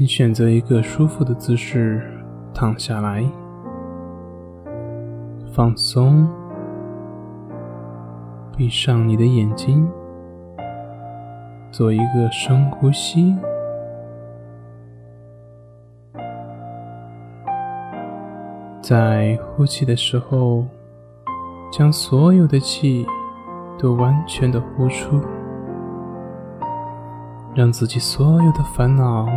请选择一个舒服的姿势躺下来，放松，闭上你的眼睛，做一个深呼吸。在呼气的时候，将所有的气都完全的呼出，让自己所有的烦恼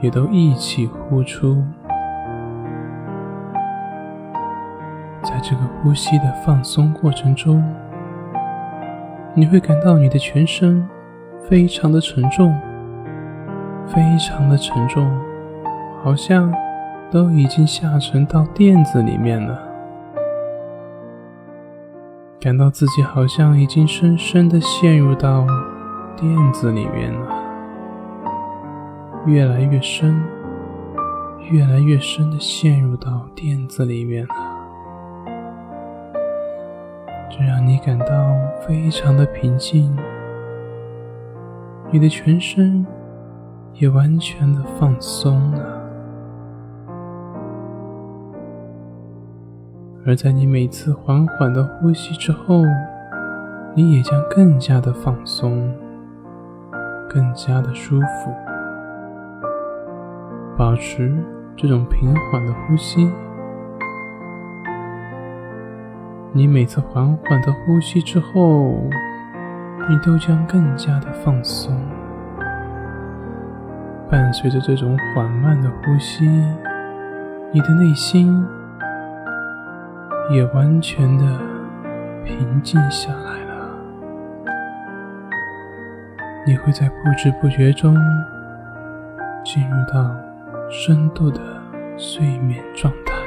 也都一起呼出。在这个呼吸的放松过程中，你会感到你的全身非常的沉重，非常的沉重，好像……都已经下沉到垫子里面了，感到自己好像已经深深的陷入到垫子里面了，越来越深，越来越深的陷入到垫子里面了，这让你感到非常的平静，你的全身也完全的放松了。而在你每次缓缓的呼吸之后，你也将更加的放松，更加的舒服。保持这种平缓的呼吸，你每次缓缓的呼吸之后，你都将更加的放松。伴随着这种缓慢的呼吸，你的内心。也完全的平静下来了，你会在不知不觉中进入到深度的睡眠状态。